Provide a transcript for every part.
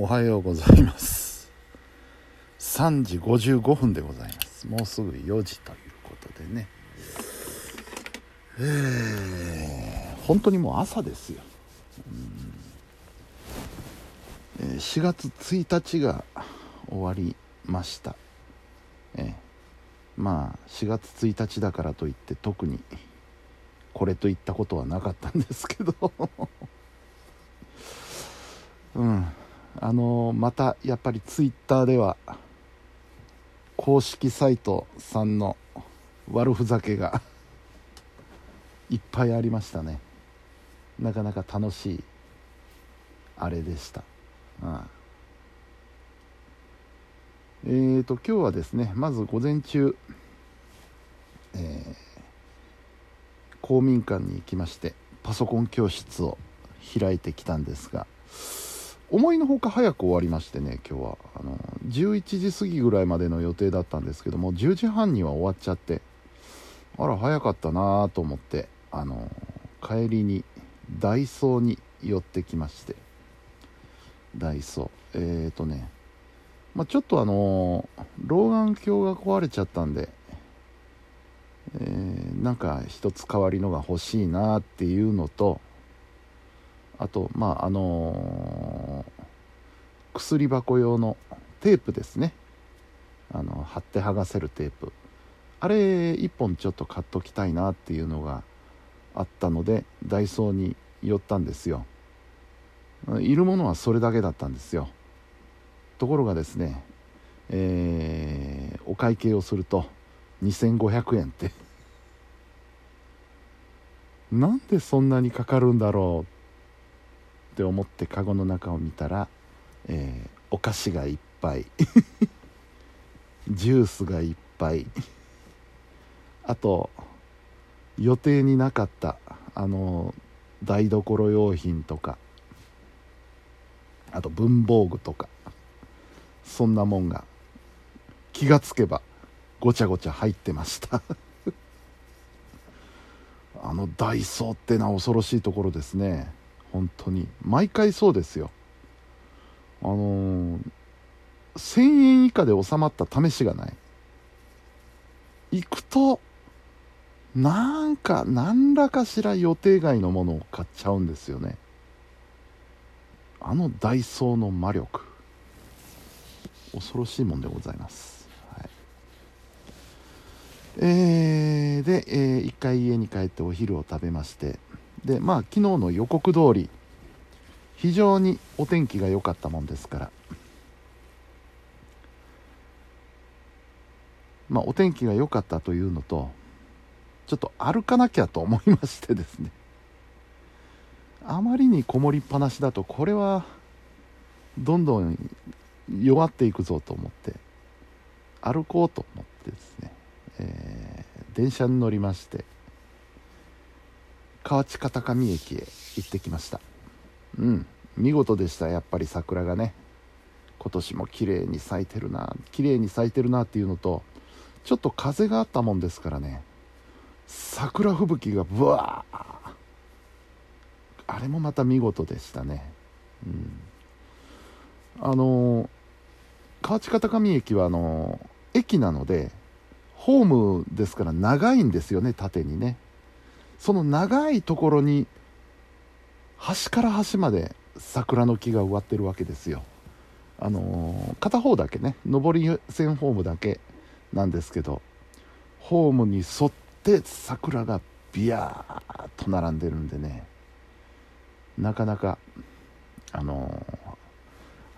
おはようございます。3時55分でございます。もうすぐ4時ということでね。えー、本当にもう朝ですよ、えー、4月1日が終わりました、えー、まあ4月1日だからといって特にこれといったことはなかったんですけど。うん。あのまたやっぱりツイッターでは公式サイトさんの悪ふざけが いっぱいありましたね。なかなか楽しいあれでした。ああえーと今日はですねまず午前中えー、公民館に行きましてパソコン教室を開いてきたんですが思いのほか早く終わりましてね今日は。あの11時過ぎぐらいまでの予定だったんですけども10時半には終わっちゃってあら早かったなと思ってあの帰りにダイソーに寄ってきまして。ダイソー。えっ、ー、とね、まあ、ちょっとあの老眼鏡が壊れちゃったんで、えー、なんか一つ代わりのが欲しいなっていうのとあとまああのー、薬箱用のテープですね。あの貼って剥がせるテープ。あれ1本ちょっと買っときたいなっていうのがあったのでダイソーに寄ったんですよ。いるものはそれだけだったんですよ。ところがですねえー、お会計をすると2500円って。なんでそんなにかかるんだろうって思ってカゴの中を見たら、えー、お菓子がいっぱい ジュースがいっぱいあと予定になかったあの台所用品とかあと文房具とかそんなもんが気がつけばごちゃごちゃ入ってました。あのダイソーってのは恐ろしいところですね。本当に。毎回そうですよ。あのー、1000円以下で収まった試しがない。行くとなんか何らかしら予定外のものを買っちゃうんですよね。あのダイソーの魔力。恐ろしいもんでございます、はい、えー、で、えー、一回家に帰ってお昼を食べまして。でまあ昨日の予告通り非常にお天気が良かったもんですから。まあお天気が良かったというのとちょっと歩かなきゃと思いましてですね。あまりにこもりっぱなしだとこれはどんどん弱っていくぞと思って歩こうと思ってですね、えー、電車に乗りまして河内片上駅へ行ってきました。うん見事でした。やっぱり桜がね。今年も綺麗に咲いてるな。綺麗に咲いてるなっていうのとちょっと風があったもんですからね。桜吹雪がブワー。あれもまた見事でしたね。うん。あの河内片上駅はあの駅なのでホームですから長いんですよね縦にね。その長いところに端から端まで桜の木が植わってるわけですよ。あのー、片方だけね上り線ホームだけなんですけどホームに沿って桜がビヤーッと並んでるんでねなかなかあの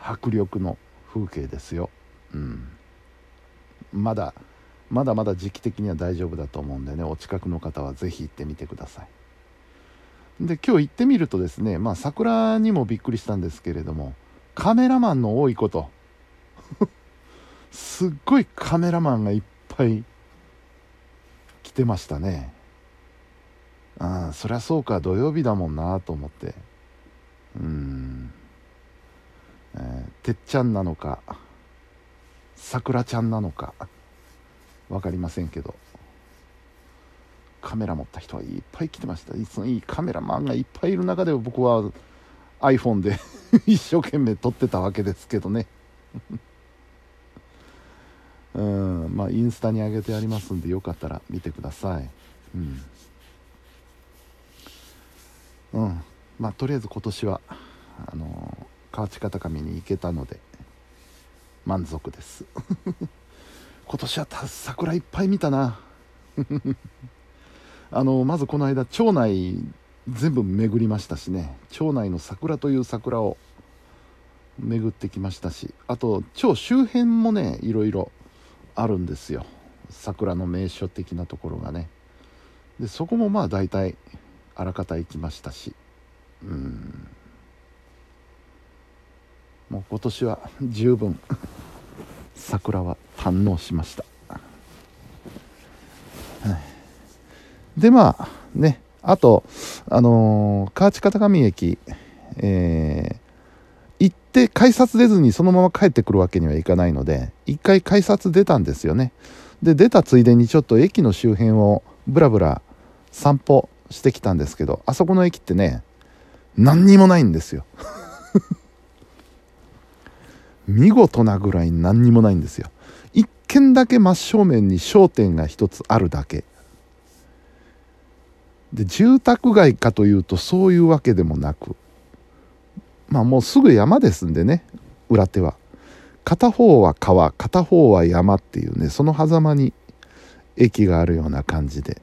ー、迫力の風景ですよ。うん。まだまだまだ時期的には大丈夫だと思うんでねお近くの方は是非行ってみてください。で今日行ってみるとですねまあ桜にもびっくりしたんですけれどもカメラマンの多いこと。すっごいカメラマンがいっぱい来てましたね。ああそりゃそうか土曜日だもんなと思って。うん、えー、てっちゃんなのかさくらちゃんなのか。分かりませんけど。カメラ持った人はいっぱい来てました。いつもいいカメラマンがいっぱいいる中で僕は iPhone で 一生懸命撮ってたわけですけどね。うんまあインスタに上げてありますんでよかったら見てください。うん。うん。まあとりあえず今年はあの河内片上に行けたので満足です。今年は桜いっぱい見たな。あのまずこの間町内全部巡りましたしね。町内の桜という桜を巡ってきましたしあと町周辺もねいろいろあるんですよ。桜の名所的なところがね。でそこもまあ大体あらかた行きましたし。うん。もう今年は十分。桜は堪能しました、はい、でまあねあとあのー、河内片上駅えー、行って改札出ずにそのまま帰ってくるわけにはいかないので一回改札出たんですよね。で出たついでにちょっと駅の周辺をブラブラ散歩してきたんですけどあそこの駅ってね何にもないんですよ。見事なぐらい何にもないんですよ。一軒だけ真正面に商店が一つあるだけ。で住宅街かというとそういうわけでもなく。まあもうすぐ山ですんでね裏手は。片方は川片方は山っていうねその狭間に駅があるような感じで。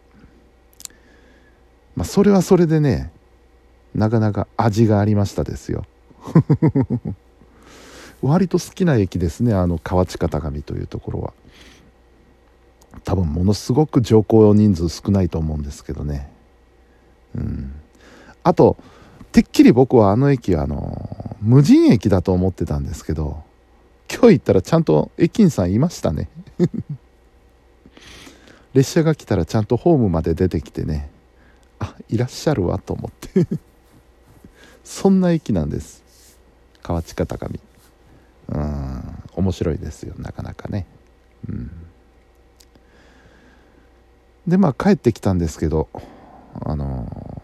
まあそれはそれでねなかなか味がありましたですよ。割と好きな駅ですね。あの河内片上というところは。多分ものすごく乗降人数少ないと思うんですけどね。うん。あとてっきり僕はあの駅はあの無人駅だと思ってたんですけど今日行ったらちゃんと駅員さんいましたね。列車が来たらちゃんとホームまで出てきてね。あいらっしゃるわと思って。そんな駅なんです。河内片上。うん。面白いですよなかなかね。うん。でまあ帰ってきたんですけどあの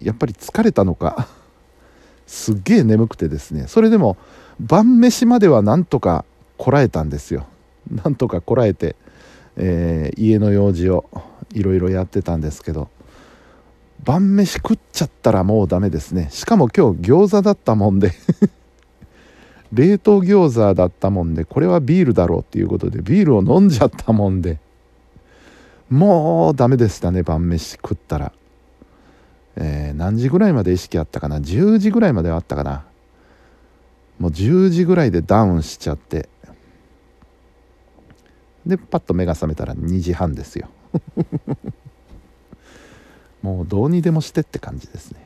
やっぱり疲れたのか。すっげえ眠くてですね。それでも晩飯まではなんとかこらえたんですよ。なんとかこらえて、えー、家の用事をいろいろやってたんですけど晩飯食っちゃったらもうダメですね。しかも今日餃子だったもんで。冷凍餃子だったもんでこれはビールだろうっていうことでビールを飲んじゃったもんで。もうダメでしたね晩飯食ったら。えー、何時ぐらいまで意識あったかな？10時ぐらいまではあったかな。もう10時ぐらいでダウンしちゃって。でパッと目が覚めたら2時半ですよ。もうどうにでもしてって感じですね。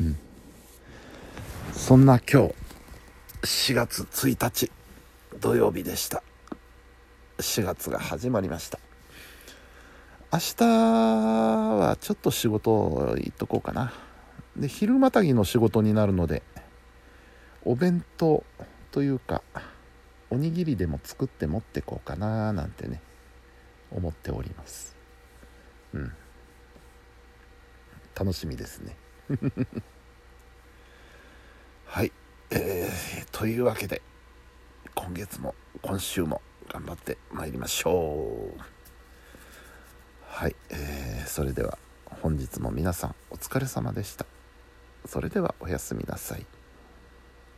うん。そんな今日。4月1日土曜日でした。4月が始まりました。明日はちょっと仕事行っとこうかな。で昼またぎの仕事になるのでお弁当というかおにぎりでも作って持ってこうかななんてね思っております。うん。楽しみですね。えー、というわけで今月も今週も頑張ってまいりましょう。はい、えー、それでは本日も皆さんお疲れ様でした。それではおやすみなさい。